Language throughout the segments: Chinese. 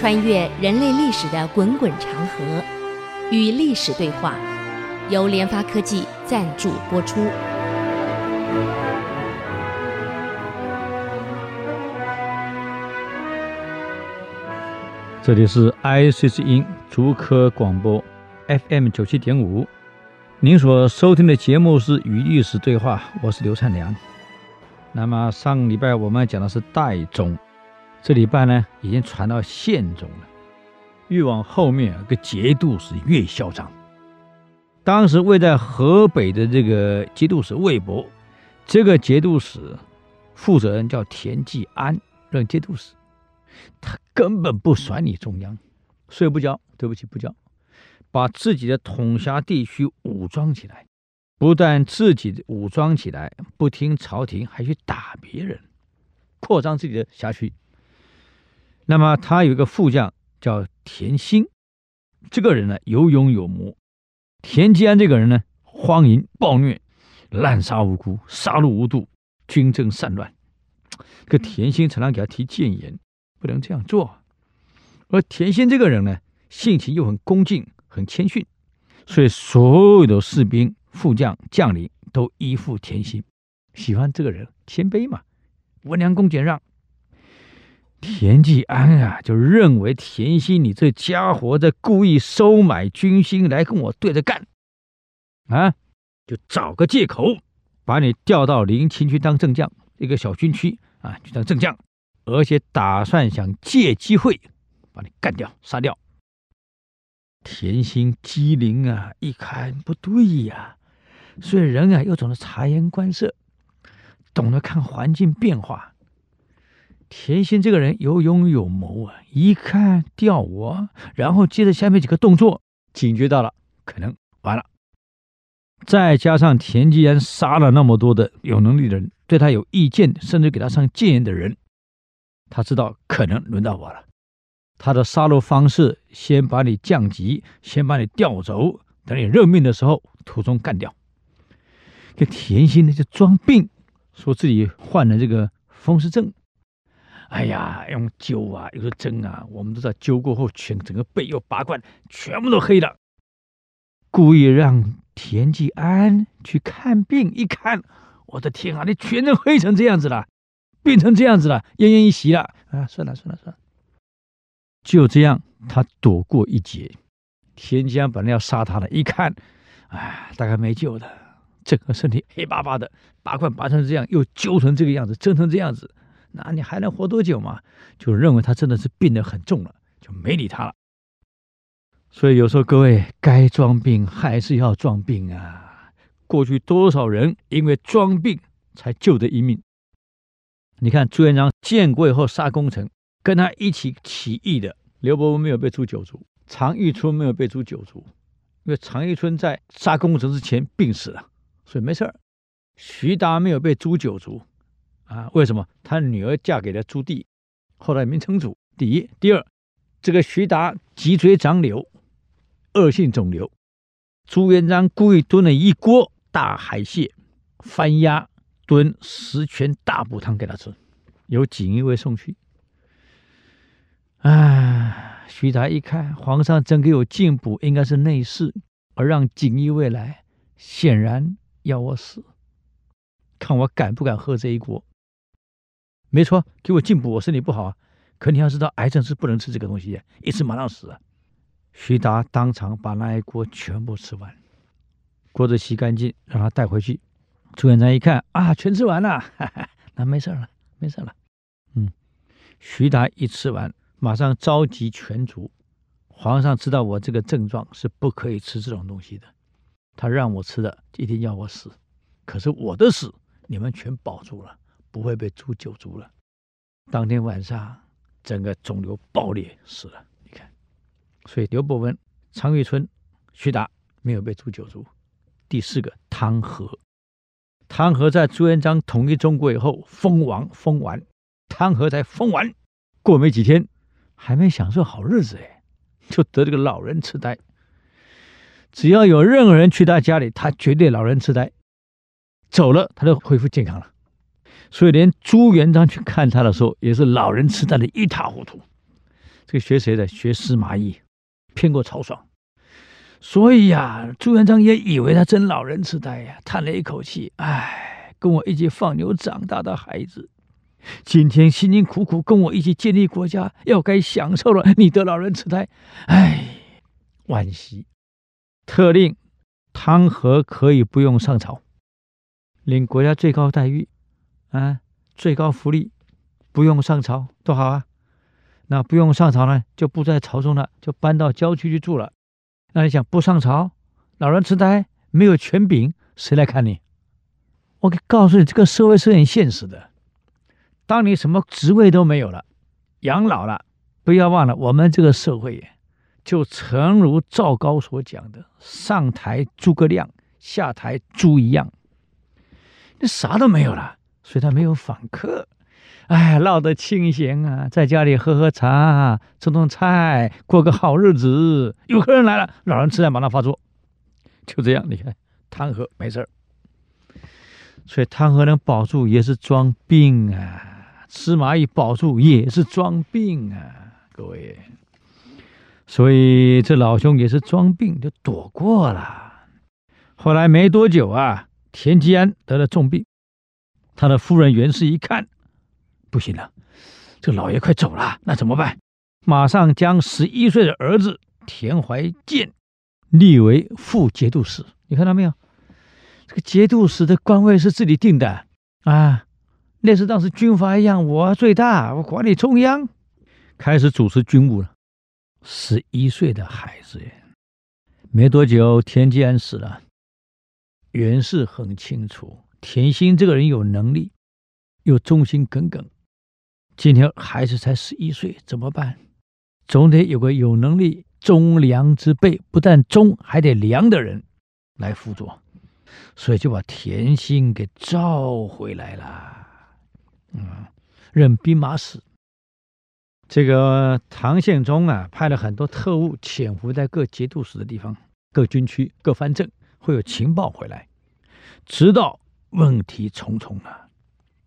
穿越人类历史的滚滚长河，与历史对话，由联发科技赞助播出。这里是 I C C 音竹科广播 FM 九七点五，您所收听的节目是《与历史对话》，我是刘灿良。那么上礼拜我们讲的是代宗。这礼拜呢，已经传到县中了。越往后面，这个节度使越嚣张。当时位在河北的这个节度使魏博，这个节度使负责人叫田季安，任节度使。他根本不甩你中央，税不交，对不起，不交，把自己的统辖地区武装起来，不但自己武装起来，不听朝廷，还去打别人，扩张自己的辖区。那么他有一个副将叫田兴，这个人呢有勇有谋。田季安这个人呢荒淫暴虐，滥杀无辜，杀戮无度，军政散乱。这田兴常常给他提谏言，不能这样做。而田兴这个人呢性情又很恭敬，很谦逊，所以所有的士兵、副将、将领都依附田兴，喜欢这个人谦卑嘛，温良恭俭让。田季安啊，就认为田心你这家伙在故意收买军心来跟我对着干，啊，就找个借口把你调到临清去当正将，一个小军区啊，去当正将，而且打算想借机会把你干掉、杀掉。田心机灵啊，一看不对呀，所以人啊又懂得察言观色，懂得看环境变化。田心这个人有勇有谋啊！一看调我，然后接着下面几个动作，警觉到了，可能完了。再加上田季安杀了那么多的有能力的人，对他有意见，甚至给他上谏言的人，他知道可能轮到我了。他的杀戮方式，先把你降级，先把你调走，等你任命的时候，途中干掉。这田心呢，就装病，说自己患了这个风湿症。哎呀，用灸啊，又是针啊，我们都知道灸过后，全整个背又拔罐，全部都黑了。故意让田季安去看病，一看，我的天啊，你全身黑成这样子了，变成这样子了，奄奄一息了。啊，算了算了算了，就这样，他躲过一劫。田季安本来要杀他的，一看，哎，大概没救了，整个身体黑巴巴的，拔罐拔成这样，又灸成这个样子，针成这样子。那你还能活多久嘛？就认为他真的是病得很重了，就没理他了。所以有时候各位该装病还是要装病啊！过去多少人因为装病才救得一命？你看朱元璋建国以后杀功臣，跟他一起起义的刘伯温没有被诛九族，常遇春没有被诛九族，因为常遇春在杀功臣之前病死了，所以没事儿。徐达没有被诛九族。啊，为什么他女儿嫁给了朱棣，后来明成祖？第一，第二，这个徐达脊椎长瘤，恶性肿瘤，朱元璋故意炖了一锅大海蟹，翻鸭炖十全大补汤给他吃，由锦衣卫送去。啊，徐达一看皇上真给我进补，应该是内侍，而让锦衣卫来，显然要我死，看我敢不敢喝这一锅。没错，给我进补，我身体不好啊。可你要知道，癌症是不能吃这个东西，一吃马上死。徐达当场把那一锅全部吃完，锅子洗干净，让他带回去。朱元璋一看啊，全吃完了，哈哈，那没事了，没事了。嗯，徐达一吃完，马上召集全族。皇上知道我这个症状是不可以吃这种东西的，他让我吃的，一定要我死。可是我的死，你们全保住了。不会被诛九族了。当天晚上，整个肿瘤爆裂死了。你看，所以刘伯温、常遇春、徐达没有被诛九族。第四个汤和，汤和在朱元璋统一中国以后封王封完，汤和才封完，过没几天，还没享受好日子哎，就得这个老人痴呆。只要有任何人去他家里，他绝对老人痴呆，走了他就恢复健康了。所以，连朱元璋去看他的时候，也是老人痴呆的一塌糊涂。这个学谁的？学司马懿，骗过曹爽。所以呀、朱元璋也以为他真老人痴呆呀，叹了一口气：“哎，跟我一起放牛长大的孩子，今天辛辛苦苦跟我一起建立国家，要该享受了。你得老人痴呆，哎，惋惜。”特令汤和可以不用上朝，领国家最高待遇，啊，最高福利，不用上朝多好啊！那不用上朝呢，就不在朝中了，就搬到郊区去住了。那你想不上朝，老人痴呆，没有权柄，谁来看你？我告诉你，这个社会是很现实的。当你什么职位都没有了，养老了，不要忘了，我们这个社会就诚如赵高所讲的：“上台诸葛亮，下台猪一样。”你啥都没有了，所以他没有访客。哎，闹得清闲啊，在家里喝喝茶，种种菜，过个好日子。有客人来了，老人痴呆马上发作，就这样。你看，汤和没事儿，所以汤和能保住也是装病啊，司马懿保住也是装病啊，各位。所以这老兄也是装病就躲过了。后来没多久啊，田季安得了重病，他的夫人袁氏一看。不行了，这老爷快走了，那怎么办？马上将十一岁的儿子田怀建立为副节度使。你看到没有？这个节度使的官位是自己定的啊，那是当时军阀一样，我最大，我管理中央，开始主持军务了。十一岁的孩子耶，没多久，田季安死了。袁氏很清楚，田心这个人有能力，又忠心耿耿。今天孩子才十一岁，怎么办？总得有个有能力、忠良之辈，不但忠，还得良的人来辅佐，所以就把田心给召回来了。嗯，任兵马使。这个唐宪宗啊，派了很多特务潜伏在各节度使的地方、各军区、各藩镇，会有情报回来，直到问题重重啊。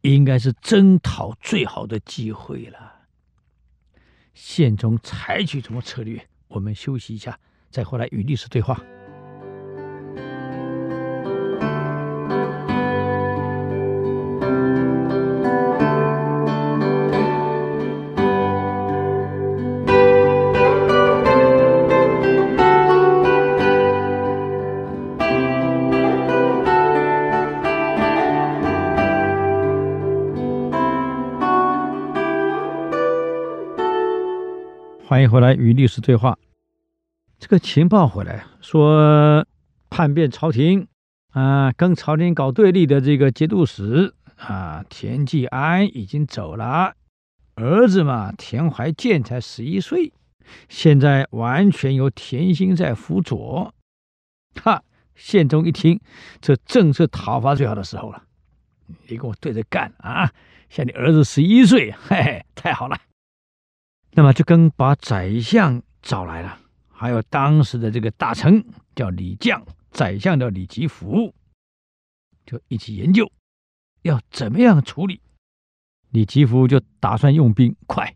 应该是征讨最好的机会了。宪宗采取什么策略？我们休息一下，再回来与历史对话。欢迎回来与历史对话。这个情报回来说，叛变朝廷啊，跟朝廷搞对立的这个节度使啊，田季安已经走了，儿子嘛，田怀建才十一岁，现在完全由田兴在辅佐。哈，宪宗一听，这正是讨伐最好的时候了。你跟我对着干啊！像你儿子十一岁，嘿嘿，太好了。那么就跟把宰相找来了，还有当时的这个大臣叫李将，宰相叫李吉甫，就一起研究要怎么样处理。李吉甫就打算用兵，快！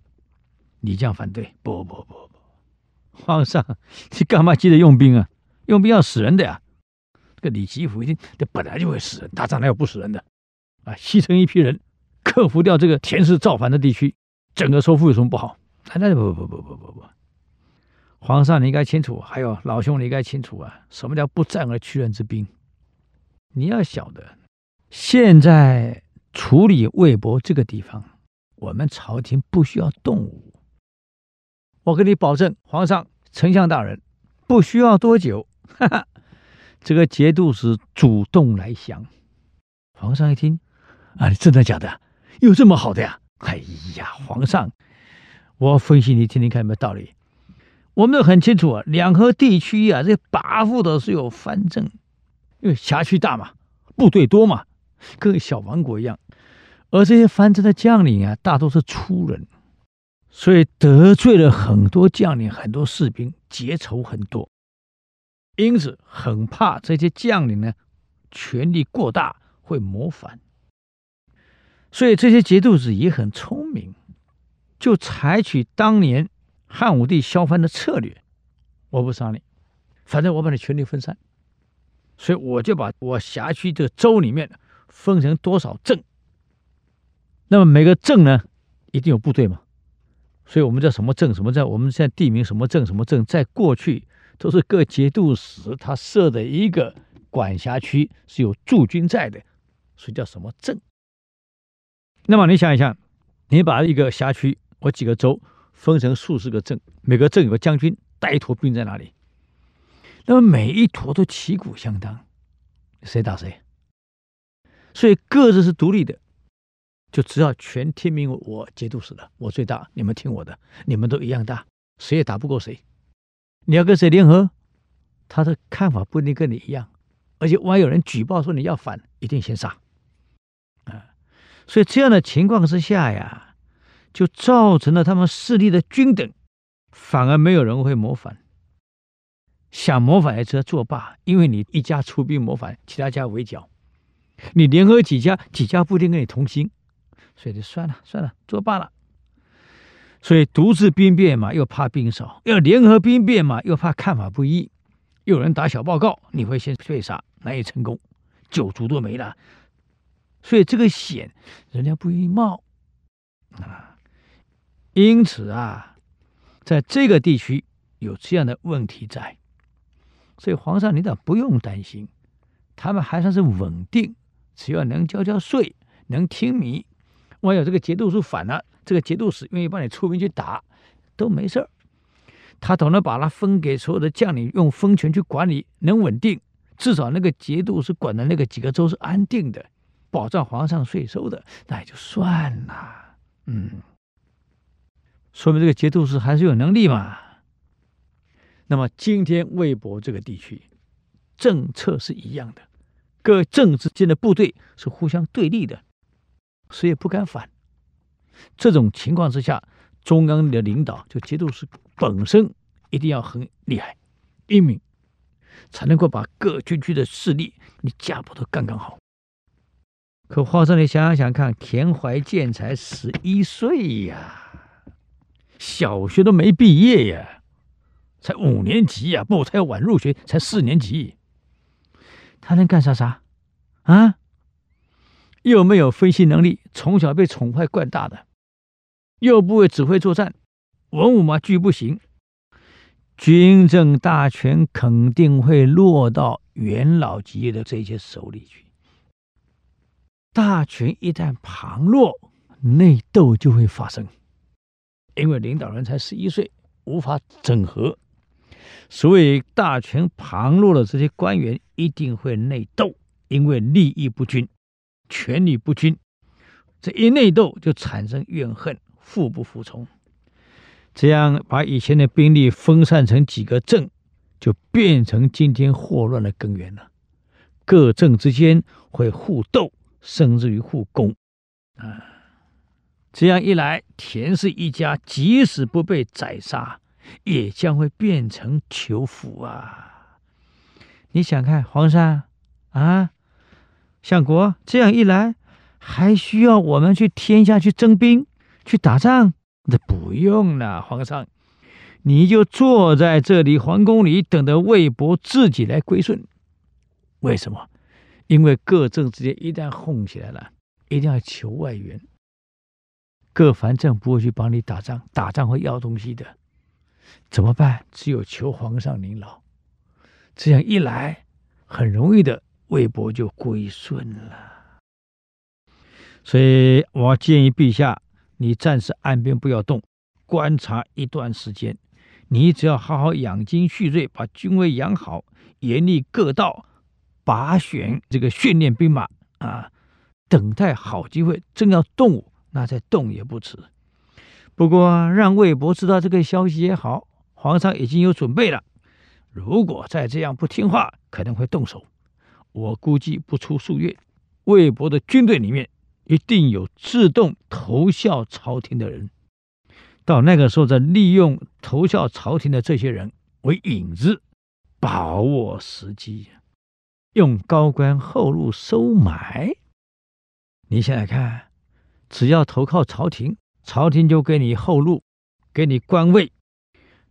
李将反对，不不不不，皇上，你干嘛急着用兵啊？用兵要死人的呀！这个李吉甫一定这本来就会死人，打仗哪有不死人的？啊，牺牲一批人，克服掉这个田氏造反的地区，整个收复有什么不好？那不不不不不不，皇上你应该清楚，还有老兄你应该清楚啊，什么叫不战而屈人之兵？你要晓得，现在处理魏博这个地方，我们朝廷不需要动武。我跟你保证，皇上、丞相大人，不需要多久，哈哈，这个节度使主动来降。皇上一听，啊，真的假的？有这么好的呀？哎呀，皇上。我分析你听听看有没有道理？我们都很清楚啊，两河地区啊，这跋扈的是有藩镇，因为辖区大嘛，部队多嘛，跟小王国一样。而这些藩镇的将领啊，大多是粗人，所以得罪了很多将领、很多士兵，结仇很多。因此，很怕这些将领呢，权力过大会谋反。所以这些节度使也很聪明。就采取当年汉武帝削藩的策略，我不杀你，反正我把你权力分散，所以我就把我辖区这个州里面分成多少镇，那么每个镇呢，一定有部队嘛，所以我们叫什么镇什么镇，我们现在地名什么镇什么镇，在过去都是各节度使他设的一个管辖区是有驻军在的，所以叫什么镇。那么你想一想，你把一个辖区我几个州分成数十个镇，每个镇有个将军带一坨兵在那里，那么每一坨都旗鼓相当，谁打谁？所以各自是独立的，就只要全听命我节度使的，我最大，你们听我的，你们都一样大，谁也打不过谁。你要跟谁联合，他的看法不一定跟你一样，而且万一有人举报说你要反，一定先杀。啊所以这样的情况之下呀，就造成了他们势力的均等，反而没有人会谋反。想谋反也只能作罢，因为你一家出兵谋反，其他家围剿，你联合几家，几家不一定跟你同心，所以就算了算了，作罢了。所以独自兵变嘛，又怕兵少；要联合兵变嘛，又怕看法不一。有人打小报告，你会先被杀，难以成功，九族都没了。所以这个险人家不愿意冒啊，因此啊，在这个地区有这样的问题在，所以皇上你倒不用担心，他们还算是稳定，只要能交交税，能听命，万一有这个节度使反了，这个节度使愿意帮你出兵去打，都没事儿。他懂得把它分给所有的将领，用分权去管理，能稳定，至少那个节度使管的那个几个州是安定的。保障皇上税收的，那也就算了。嗯，说明这个节度使还是有能力嘛。那么今天魏博这个地区政策是一样的，各政之间的部队是互相对立的，谁也不敢反。这种情况之下，中央的领导就节度使本身一定要很厉害、英明，才能够把各军区的势力你架不得刚刚好。可皇上，你想想看，田怀建才十一岁呀，小学都没毕业呀，才五年级呀，不，才晚入学，才四年级，他能干啥啥？啊？又没有分析能力，从小被宠坏惯大的，又不会指挥作战，文武嘛俱不行，军政大权肯定会落到元老级的这些手里去。大权一旦旁落，内斗就会发生，因为领导人才十一岁，无法整合，所以大权旁落的这些官员一定会内斗，因为利益不均，权力不均，这一内斗就产生怨恨，互不服从，这样把以前的兵力分散成几个镇，就变成今天祸乱的根源了，各镇之间会互斗。甚至于互攻，啊，这样一来，田氏一家即使不被宰杀，也将会变成囚俘啊！你想看皇上啊，相国这样一来，还需要我们去天下去征兵去打仗？那不用了，皇上，你就坐在这里皇宫里，等着魏博自己来归顺。为什么？因为各镇之间一旦哄起来了，一定要求外援。各藩镇不会去帮你打仗，打仗会要东西的，怎么办？只有求皇上您老。这样一来，很容易的，魏博就归顺了。所以我建议陛下，你暂时岸边不要动，观察一段时间。你只要好好养精蓄锐，把军威养好，严厉各道。拔选这个训练兵马啊，等待好机会，正要动武，那再动也不迟。不过让魏博知道这个消息也好，皇上已经有准备了。如果再这样不听话，可能会动手。我估计不出数月，魏博的军队里面一定有自动投效朝廷的人。到那个时候，再利用投效朝廷的这些人为引子，把握时机。用高官厚禄收买，你想想看，只要投靠朝廷，朝廷就给你后路，给你官位，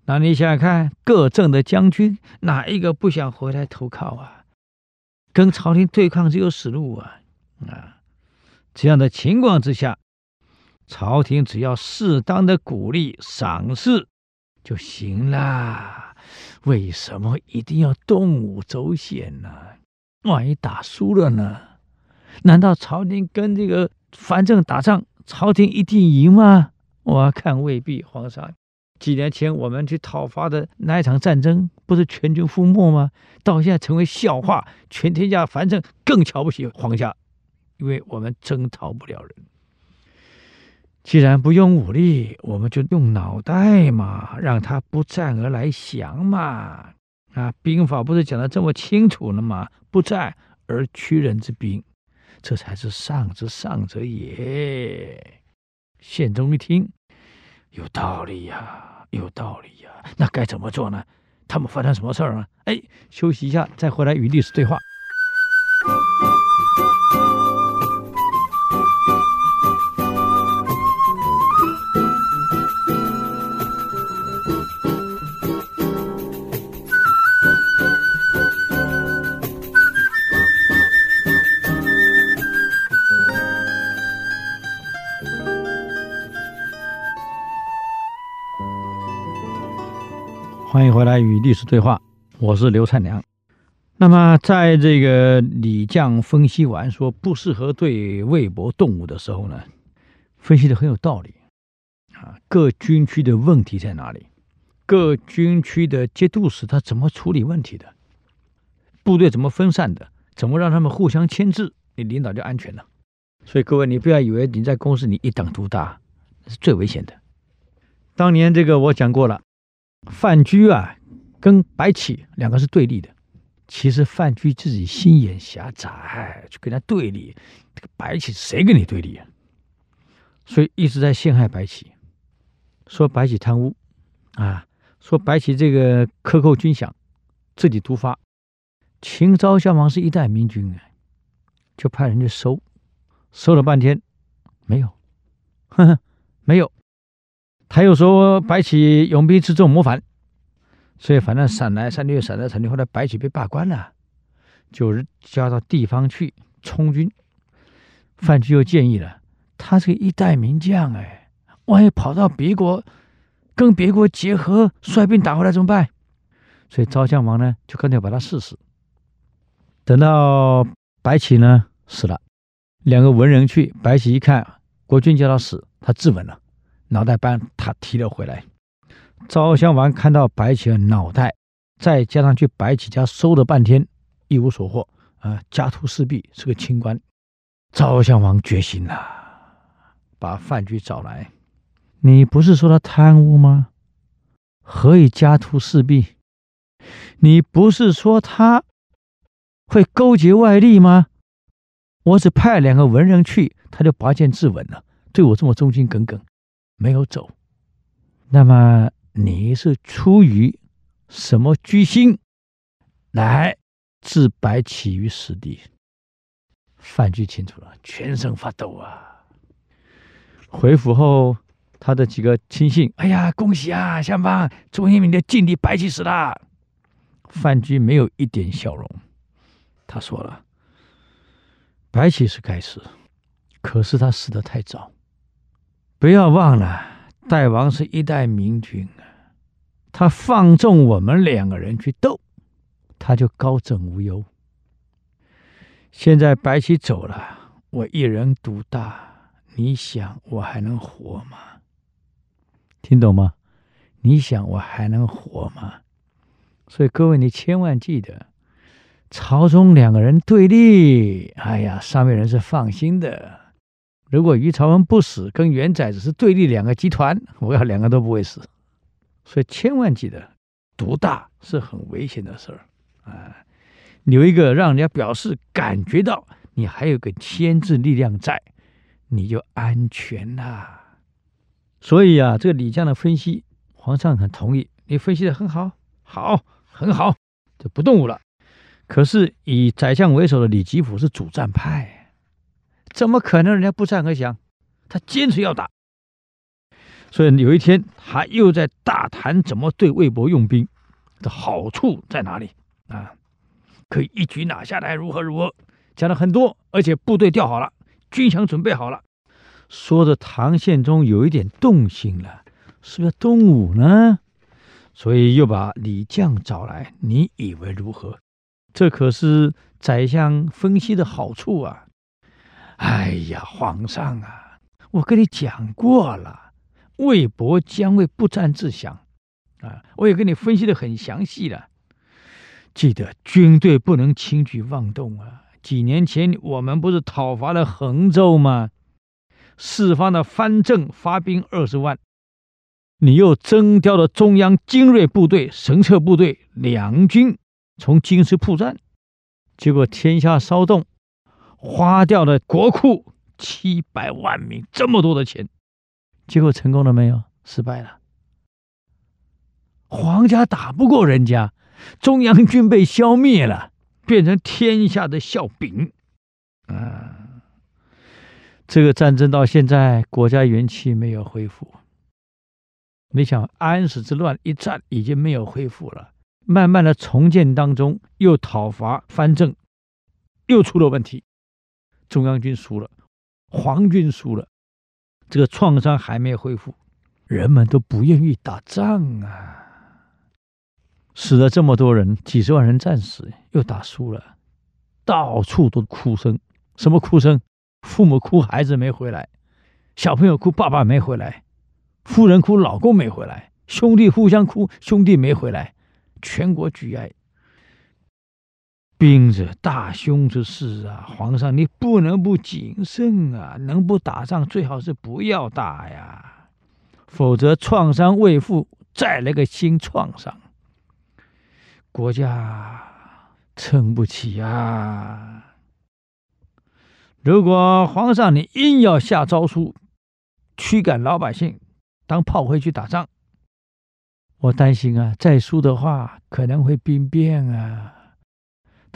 那你想想看，各镇的将军哪一个不想回来投靠啊？跟朝廷对抗只有死路啊！啊，这样的情况之下，朝廷只要适当的鼓励赏赐就行了。为什么一定要动武走险呢？万一打输了呢？难道朝廷跟这个藩镇打仗，朝廷一定赢吗？我看未必，皇上。几年前我们去讨伐的那一场战争，不是全军覆没吗？到现在成为笑话，全天下反正更瞧不起皇家，因为我们征讨不了人。既然不用武力，我们就用脑袋嘛，让他不战而来降嘛。啊，兵法不是讲的这么清楚了吗？不战而屈人之兵，这才是上之上者也。宪宗一听。有道理呀、有道理呀、那该怎么做呢？他们发生什么事儿了？哎，休息一下，再回来与历史对话。欢迎回来与历史对话，我是刘灿良。那么，在这个李将分析完说不适合对魏博动武的时候呢，分析的很有道理啊。各军区的问题在哪里？各军区的节度使他怎么处理问题的？部队怎么分散的？怎么让他们互相牵制？你领导就安全了。所以各位，你不要以为你在公司你一党独大，是最危险的。当年这个我讲过了。范雎啊，跟白起两个是对立的。其实范雎自己心眼狭窄，就跟他对立。这个白起谁跟你对立啊？所以一直在陷害白起，说白起贪污啊，说白起这个克扣军饷，自己独发。秦昭襄王是一代明君啊，就派人去搜，搜了半天没有，呵呵，没有。他又说白起拥兵自重谋反，所以反正闪来闪去，闪来闪去。后来白起被罢官了，就是交到地方去充军。范雎又建议了，他是个一代名将，哎，万一跑到别国跟别国结合，率兵打回来怎么办？所以昭襄王呢，就干脆把他试试。等到白起呢死了，两个文人去，白起一看国君叫他死，他自刎了。脑袋帮他提了回来。昭襄王看到白起的脑袋，再加上去白起家搜了半天，一无所获啊，家徒四壁，是个清官。昭襄王决心了，把范雎找来。你不是说他贪污吗？何以家徒四壁？你不是说他会勾结外力吗？我只派两个文人去，他就拔剑自刎了，对我这么忠心耿耿。没有走，那么你是出于什么居心来置白起于死地？范雎清楚了，全身发抖啊！回府后，他的几个亲信，哎呀，恭喜啊，相邦，终于你的劲敌白起死了。范雎没有一点笑容，他说了：“白起是该死，可是他死得太早。”不要忘了，代王是一代明君啊，他放纵我们两个人去斗，他就高枕无忧。现在白起走了，我一人独大，你想我还能活吗？听懂吗？你想我还能活吗？所以各位，你千万记得，朝中两个人对立，哎呀，上面人是放心的。如果于朝文不死，跟元载只是对立两个集团，我要两个都不会死。所以千万记得，独大是很危险的事儿啊！留一个让人家表示感觉到你还有个牵制力量在，你就安全了。所以啊，这个李将的分析，皇上很同意，你分析的很好，好，很好，就不动武了。可是以宰相为首的李吉甫是主战派。怎么可能人家不战而降？他坚持要打。所以有一天，他又在大谈怎么对魏博用兵的好处在哪里啊？可以一举拿下来，如何如何，讲了很多，而且部队调好了，军饷准备好了，说的唐宪宗有一点动心了，是不是要动武呢？所以又把李将找来，你以为如何？这可是宰相分析的好处啊！哎呀，皇上啊，我跟你讲过了，魏博将会不战自降啊！我也跟你分析的很详细了。记得军队不能轻举妄动啊！几年前我们不是讨伐了横州吗？四方的藩镇发兵二十万，你又征调了中央精锐部队、神策部队两军，从京师铺战，结果天下骚动。花掉了国库七百万名，这么多的钱，结果成功了没有？失败了。皇家打不过人家，中央军被消灭了，变成天下的笑柄。啊，这个战争到现在，国家元气没有恢复。你想安史之乱一战已经没有恢复了，慢慢的重建当中，又讨伐藩镇，又出了问题。中央军输了，皇军输了，这个创伤还没恢复，人们都不愿意打仗啊！死了这么多人，几十万人战死，又打输了，到处都哭声。什么哭声？父母哭孩子没回来，小朋友哭爸爸没回来，夫人哭老公没回来，兄弟互相哭兄弟没回来，全国举哀。兵者，大凶之事啊！皇上，你不能不谨慎啊！能不打仗，最好是不要打呀，否则创伤未复，再来个新创伤，国家撑不起啊！如果皇上你硬要下诏书，驱赶老百姓当炮灰去打仗，我担心啊，再输的话可能会兵变啊。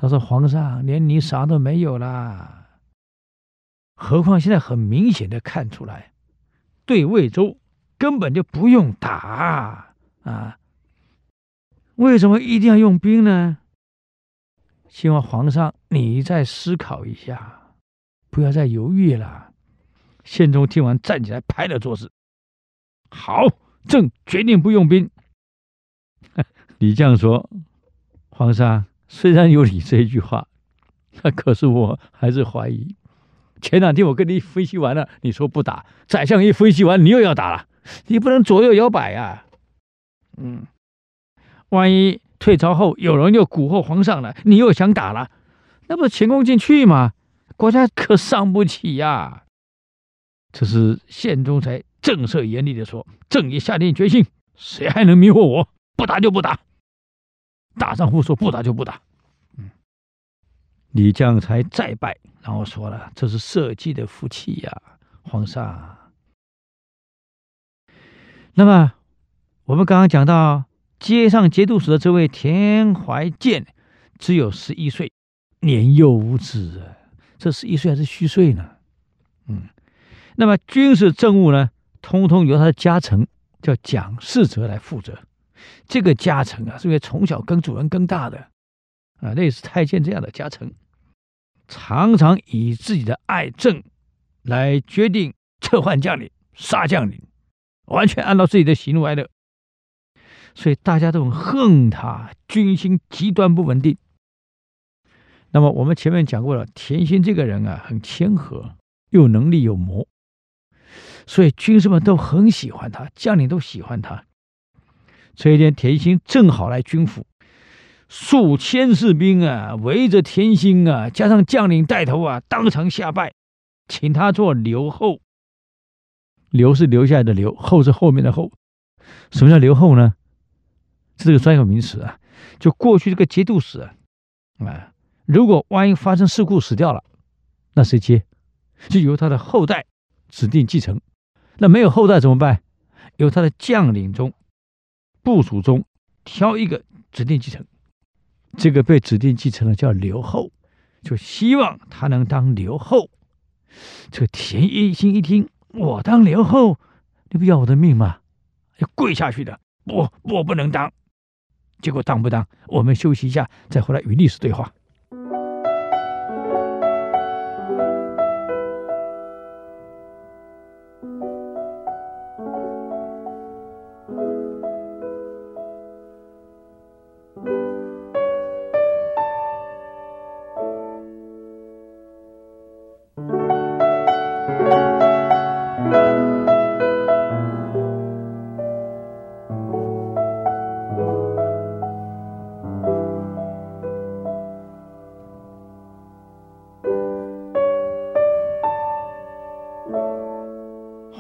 他说：“皇上，连你啥都没有啦。何况现在很明显的看出来，对魏州根本就不用打啊！为什么一定要用兵呢？希望皇上你再思考一下，不要再犹豫了。”宪宗听完，站起来拍了桌子：“好，朕决定不用兵。”李将说：“皇上。”虽然有你这一句话，可是我还是怀疑。前两天我跟你分析完了，你说不打，宰相一分析完，你又要打了，你不能左右摇摆啊。嗯，万一退朝后有人又蛊惑皇上了，你又想打了，那不是前功尽弃吗？国家可伤不起呀。这是宪宗才正色严厉的说：“朕已下定决心，谁还能迷惑我？不打就不打。”大丈夫说不打就不打，嗯，李将才再拜，然后说了：“这是社稷的福气呀，皇上。”那么我们刚刚讲到接上节度使的这位田怀建，只有十一岁，年幼无知，这十一岁还是虚岁呢？嗯，那么军事政务呢，通通由他的家臣叫蒋士哲来负责。这个加成啊，是因为从小跟主人跟大的，啊，类似太监这样的加成，常常以自己的爱憎来决定撤换将领、杀将领，完全按照自己的喜怒哀乐，所以大家都很恨他，军心极端不稳定。那么我们前面讲过了，田心这个人啊，很谦和，又能力有谋，所以军士们都很喜欢他，将领都喜欢他。这一天，田兴正好来军府，数千士兵啊围着田兴啊，加上将领带头啊，当场下拜，请他做留后。留是留下来的留，后是后面的后。什么叫留后呢？这个专有名词啊，就过去这个节度使啊，啊，如果万一发生事故死掉了，那谁接？就由他的后代指定继承。那没有后代怎么办？由他的将领中。部署中挑一个指定继承，这个被指定继承的叫刘后，就希望他能当刘后。这个田一心一听，我当刘后，你不要我的命吗？要跪下去的。我，我不能当。结果当不当？我们休息一下，再回来与历史对话。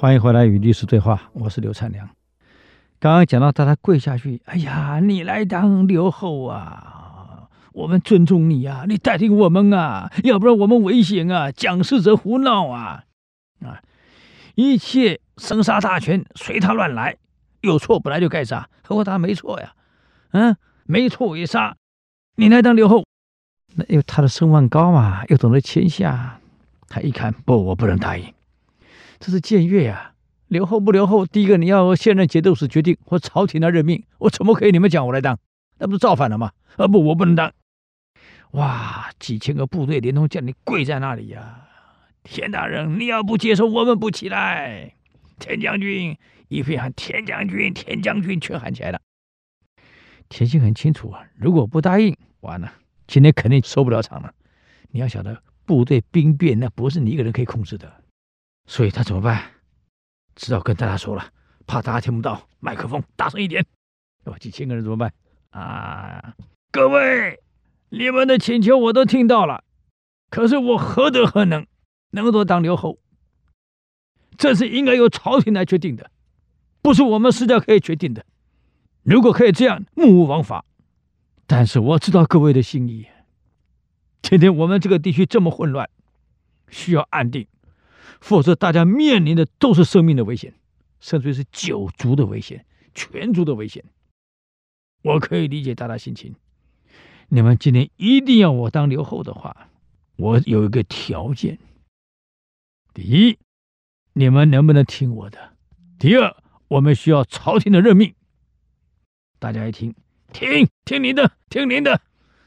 欢迎回来与历史对话，我是刘灿良。刚刚讲到，大家跪下去，哎呀，你来当刘后啊，我们尊重你啊，你代替我们啊，要不然我们危险啊，讲事者胡闹啊，啊，一切生杀大权随他乱来，有错本来就该杀，何况他没错呀，嗯，没错也杀，你来当刘后，那因为他的声望高嘛，又懂得谦下，他一看，不，我不能答应。这是僭越呀！留后不留后，第一个你要现任节度使决定，或朝廷来任命，我怎么可以你们讲我来当？那不是造反了吗？啊不，我不能当！哇，几千个部队连同将领跪在那里呀、田大人，你要不接受，我们不起来！田将军一片喊田将军，田将军全喊起来了。田心很清楚啊，如果不答应，完了，今天肯定收不了场了。你要晓得，部队兵变那不是你一个人可以控制的。所以他怎么办？只好跟大家说了，怕大家听不到，麦克风大声一点。有几千个人怎么办？啊，各位，你们的请求我都听到了，可是我何德何能，能够当留后？这是应该由朝廷来决定的，不是我们私家可以决定的。如果可以这样，目无王法。但是我知道各位的心意，今天我们这个地区这么混乱，需要安定。否则，大家面临的都是生命的危险，甚至是九族的危险、全族的危险。我可以理解大家心情。你们今天一定要我当留后的话，我有一个条件：第一，你们能不能听我的；第二，我们需要朝廷的任命。大家一听，听听您的，听您的，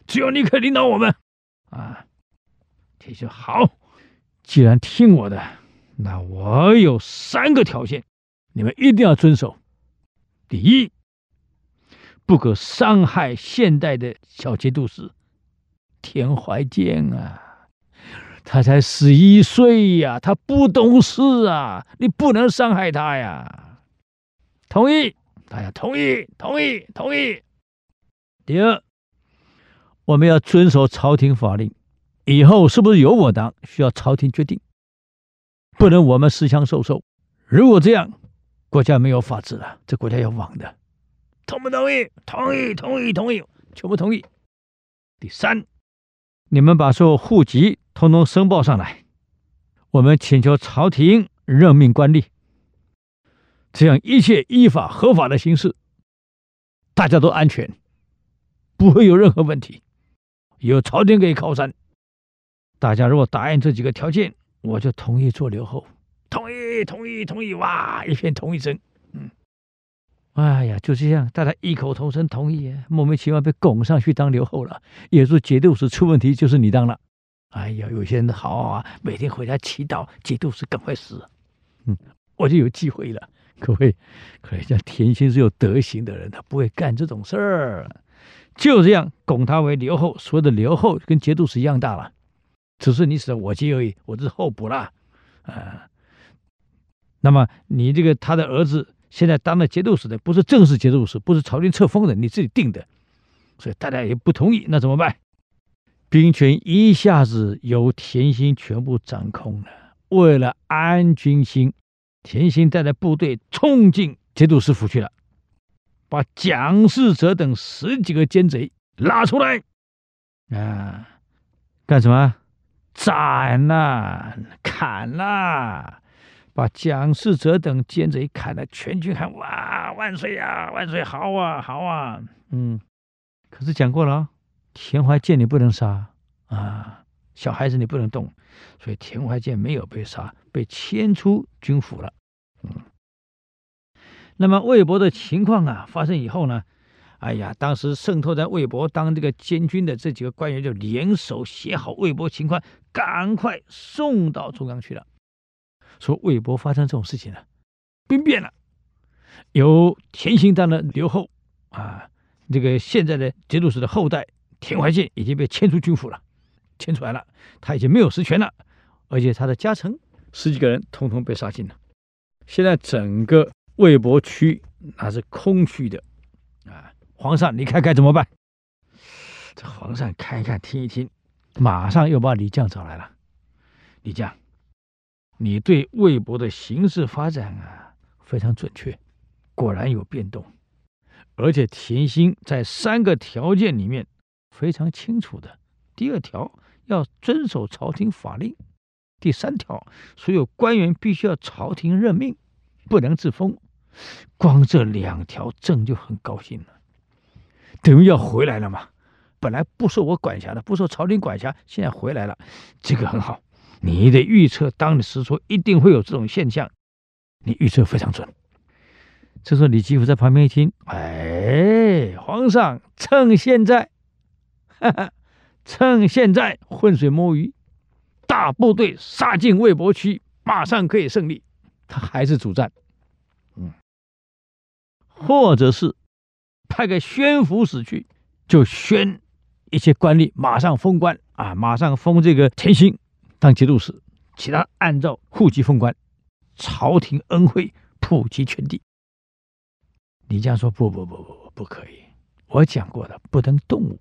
只有你可以领导我们。啊，听说好，既然听我的。那我有三个条件，你们一定要遵守。第一，不可伤害现代的小节度使田怀建啊，他才十一岁呀，他不懂事啊，你不能伤害他呀。同意，大家同意，同意，同意。第二，我们要遵守朝廷法令，以后是不是由我当，需要朝廷决定。不能我们私相授受，如果这样，国家没有法治了，这国家要亡的。同不同意？同意，同意，同意，全部同意。第三，你们把所有户籍通通申报上来，我们请求朝廷任命官吏，这样一切依法合法的形式，大家都安全，不会有任何问题，有朝廷可以靠山。大家如果答应这几个条件。我就同意做留后，同意，同意，同意！哇，一片同意声。嗯，哎呀，就这样，大家异口同声同意，莫名其妙被拱上去当留后了。也说节度使出问题，就是你当了。哎呀，有些人好啊，每天回家祈祷节度使赶快死。嗯，我就有机会了。各位，可以像田心是有德行的人，他不会干这种事儿。就这样拱他为留后，所有的留后跟节度使一样大了。只是你死了我接而已，我这是候补了，啊，那么你这个他的儿子现在当了节度使的，不是正式节度使，不是朝廷册封的，你自己定的，所以大家也不同意，那怎么办？兵权一下子由田心全部掌控了。为了安军心，田心带着部队冲进节度使府去了，把蒋士哲等十几个奸贼拉出来，啊，干什么？斩了，砍了，把蒋世哲等奸贼砍了，全军喊哇万岁呀，万岁，好啊，好啊，嗯。可是讲过了，田怀建你不能杀啊，小孩子你不能动，所以田怀建没有被杀，被迁出军府了。嗯，那么魏博的情况啊发生以后呢，哎呀，当时渗透在魏博当这个监军的这几个官员就联手写好魏博情况，赶快送到中央去了。说魏博发生这种事情了，兵变了，由田兴当的留后啊，这个现在的节度使的后代田怀建已经被迁出军府了，迁出来了，他已经没有实权了，而且他的家臣十几个人通通被杀尽了。现在整个魏博区那是空虚的！皇上，你看该怎么办？这皇上看一看，听一听，马上又把李将找来了。李将，你对魏博的形势发展啊非常准确，果然有变动，而且田心在三个条件里面非常清楚的。第二条要遵守朝廷法令。第三条，所有官员必须要朝廷任命，不能自封。光这两条，朕就很高兴了，等于要回来了嘛。本来不受我管辖的，不受朝廷管辖，现在回来了，这个很好。你的预测当时说一定会有这种现象，你预测非常准。这时候李吉甫在旁边一听，哎，皇上，趁现在，哈哈，趁现在浑水摸鱼。大部队杀进魏博区，马上可以胜利。他还是主战，嗯，或者是派个宣抚使去，就宣一些官吏马上封官啊，马上封这个田兴当节度使，其他按照户籍封官，朝廷恩惠普及全地。你这样说不不不不不不可以，我讲过的，不能动武。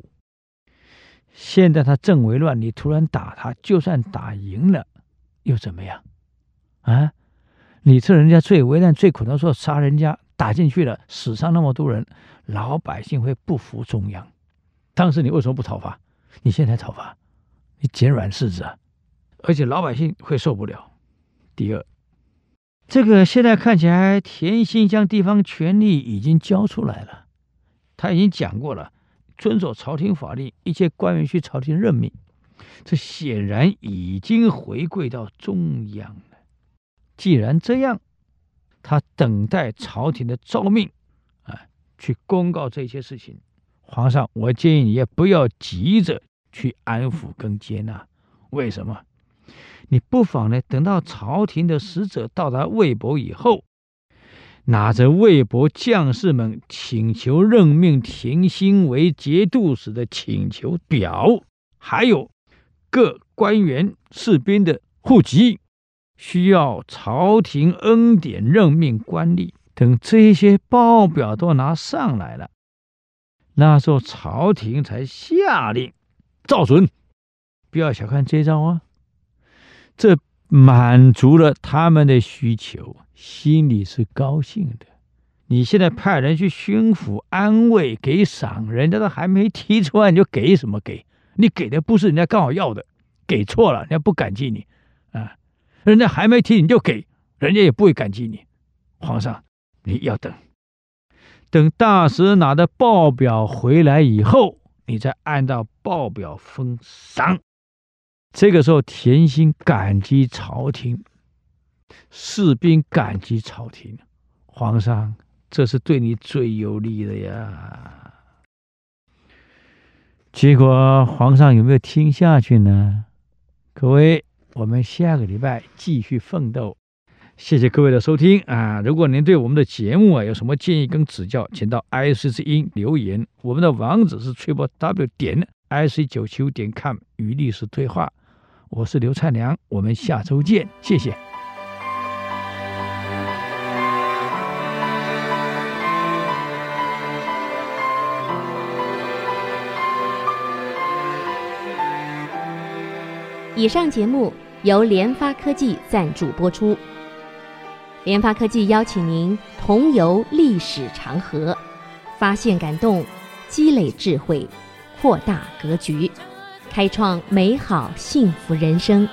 现在他正为乱，你突然打他，就算打赢了，又怎么样？啊，你趁人家最危难、最苦的时候杀人家，打进去了，死伤那么多人，老百姓会不服中央。当时你为什么不讨伐？你现在讨伐，你捡软柿子啊！而且老百姓会受不了。第二，这个现在看起来，田心将地方权力已经交出来了，他已经讲过了。遵守朝廷法令，一切官员需朝廷任命，这显然已经回归到中央了。既然这样，他等待朝廷的诏命，去公告这些事情。皇上，我建议你也不要急着去安抚跟接纳。为什么？你不妨呢，等到朝廷的使者到达魏博以后。拿着魏博将士们请求任命田兴为节度使的请求表，还有各官员士兵的户籍，需要朝廷恩典任命官吏等这些报表都拿上来了，那时候朝廷才下令照准。不要小看这招啊，这。满足了他们的需求，心里是高兴的。你现在派人去巡抚安慰给赏，人家都还没提出来，你就给什么给？你给的不是人家刚好要的，给错了，人家不感激你啊！人家还没提你就给，人家也不会感激你。皇上，你要等，等大师拿的报表回来以后，你再按照报表封赏。这个时候，田心感激朝廷，士兵感激朝廷，皇上，这是对你最有利的呀。结果皇上有没有听下去呢？各位，我们下个礼拜继续奋斗。谢谢各位的收听啊！如果您对我们的节目啊有什么建议跟指教，请到 IC 之音留言。我们的网址是 triple w 点 ic 九七五点 com 与历史对话。我是刘灿良，我们下周见，谢谢。以上节目由联发科技赞助播出。联发科技邀请您同游历史长河，发现感动，积累智慧，扩大格局。开创美好幸福人生。